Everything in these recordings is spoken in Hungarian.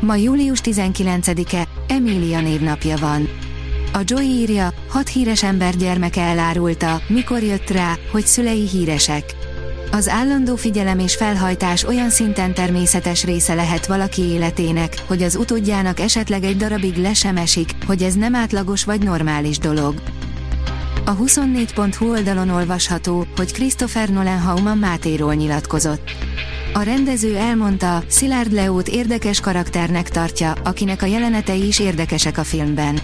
Ma július 19-e, Emília névnapja van. A Joy írja, hat híres ember gyermeke elárulta, mikor jött rá, hogy szülei híresek. Az állandó figyelem és felhajtás olyan szinten természetes része lehet valaki életének, hogy az utódjának esetleg egy darabig le sem esik, hogy ez nem átlagos vagy normális dolog. A 24.hu oldalon olvasható, hogy Christopher Nolan Hauman Mátéról nyilatkozott. A rendező elmondta, Szilárd Leót érdekes karakternek tartja, akinek a jelenetei is érdekesek a filmben.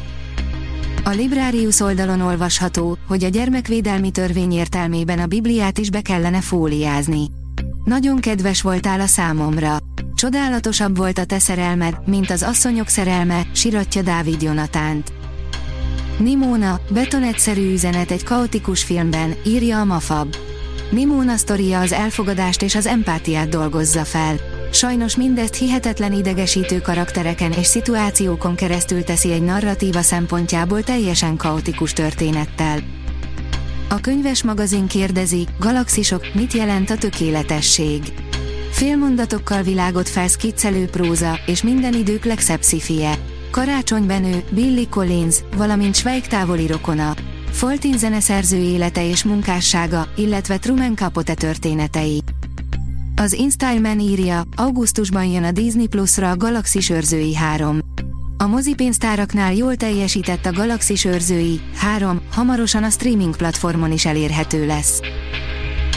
A Librarius oldalon olvasható, hogy a gyermekvédelmi törvény értelmében a Bibliát is be kellene fóliázni. Nagyon kedves voltál a számomra. Csodálatosabb volt a te szerelmed, mint az asszonyok szerelme, siratja Dávid Jonatánt. Nimóna, betonegyszerű üzenet egy kaotikus filmben, írja a Mafab. Nimóna sztoria az elfogadást és az empátiát dolgozza fel. Sajnos mindezt hihetetlen idegesítő karaktereken és szituációkon keresztül teszi egy narratíva szempontjából teljesen kaotikus történettel. A könyves magazin kérdezi, galaxisok, mit jelent a tökéletesség? Félmondatokkal világot felszkiccelő próza, és minden idők legszebb szifie. Karácsonybenő, Billy Collins, valamint Schweig távoli rokona. Foltin zeneszerző élete és munkássága, illetve Truman Capote történetei. Az InStyleman írja, augusztusban jön a Disney Plus-ra a Galaxis őrzői 3. A mozipénztáraknál jól teljesített a Galaxis őrzői 3, hamarosan a streaming platformon is elérhető lesz.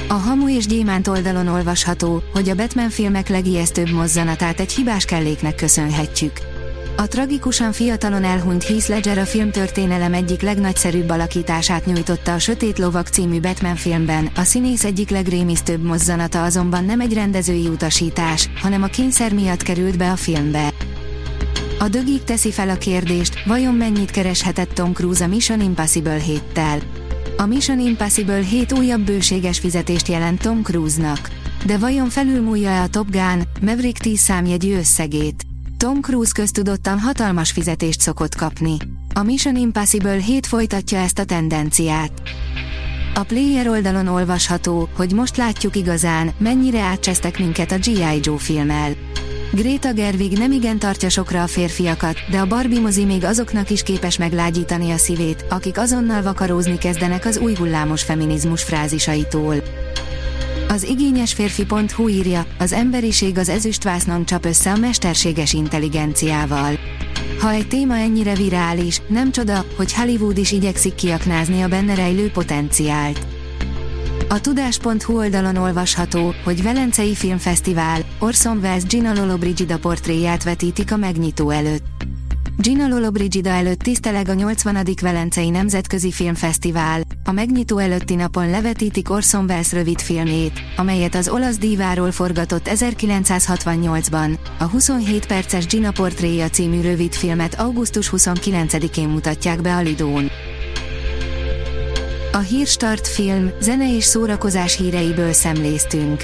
A Hamu és Gyémánt oldalon olvasható, hogy a Batman filmek legijesztőbb mozzanatát egy hibás kelléknek köszönhetjük. A tragikusan fiatalon elhunyt Heath Ledger a filmtörténelem egyik legnagyszerűbb alakítását nyújtotta a Sötét Lovak című Batman filmben, a színész egyik legrémisztőbb mozzanata azonban nem egy rendezői utasítás, hanem a kényszer miatt került be a filmbe. A dögik teszi fel a kérdést, vajon mennyit kereshetett Tom Cruise a Mission Impossible 7-tel. A Mission Impossible 7 újabb bőséges fizetést jelent Tom Cruise-nak. De vajon felülmúlja-e a Top Gun, Maverick 10 számjegyű összegét? Tom Cruise köztudottan hatalmas fizetést szokott kapni. A Mission Impossible 7 folytatja ezt a tendenciát. A player oldalon olvasható, hogy most látjuk igazán, mennyire átcsesztek minket a G.I. Joe filmmel. Greta Gerwig nem igen tartja sokra a férfiakat, de a Barbie mozi még azoknak is képes meglágyítani a szívét, akik azonnal vakarózni kezdenek az új hullámos feminizmus frázisaitól. Az igényes férfi.hu írja, az emberiség az ezüstvásznon csap össze a mesterséges intelligenciával. Ha egy téma ennyire virális, nem csoda, hogy Hollywood is igyekszik kiaknázni a benne rejlő potenciált. A tudás.hu oldalon olvasható, hogy Velencei Filmfesztivál, Orson Welles Gina Lollobrigida portréját vetítik a megnyitó előtt. Gina Lollobrigida előtt tiszteleg a 80. Velencei Nemzetközi Filmfesztivál, a megnyitó előtti napon levetítik Orson Welles rövidfilmét, amelyet az olasz díváról forgatott 1968-ban. A 27 perces Gina portréja című rövidfilmet augusztus 29-én mutatják be a Lidón. A Hírstart film, zene és szórakozás híreiből szemléztünk.